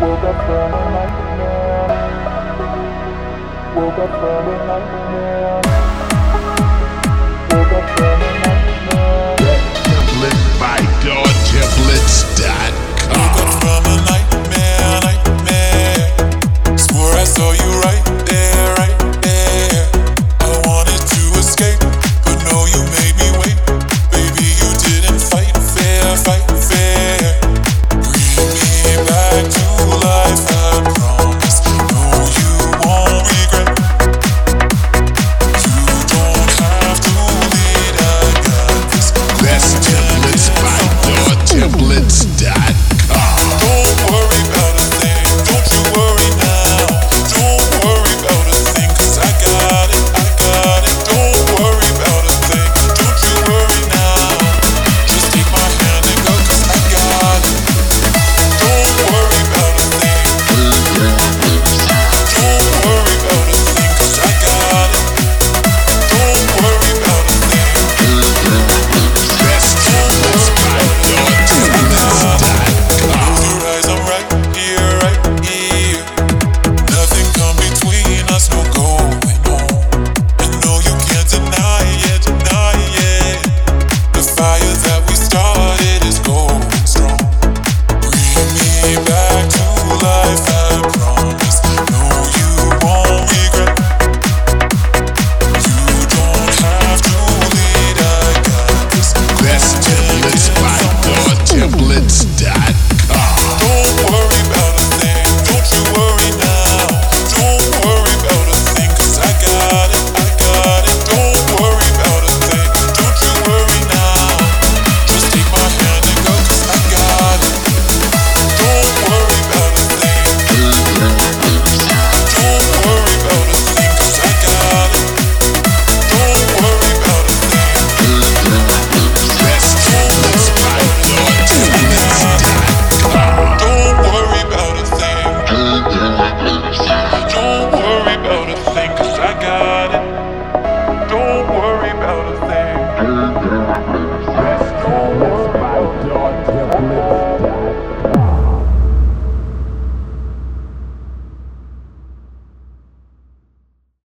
Woke up from a nightmare. Woke up from a nightmare.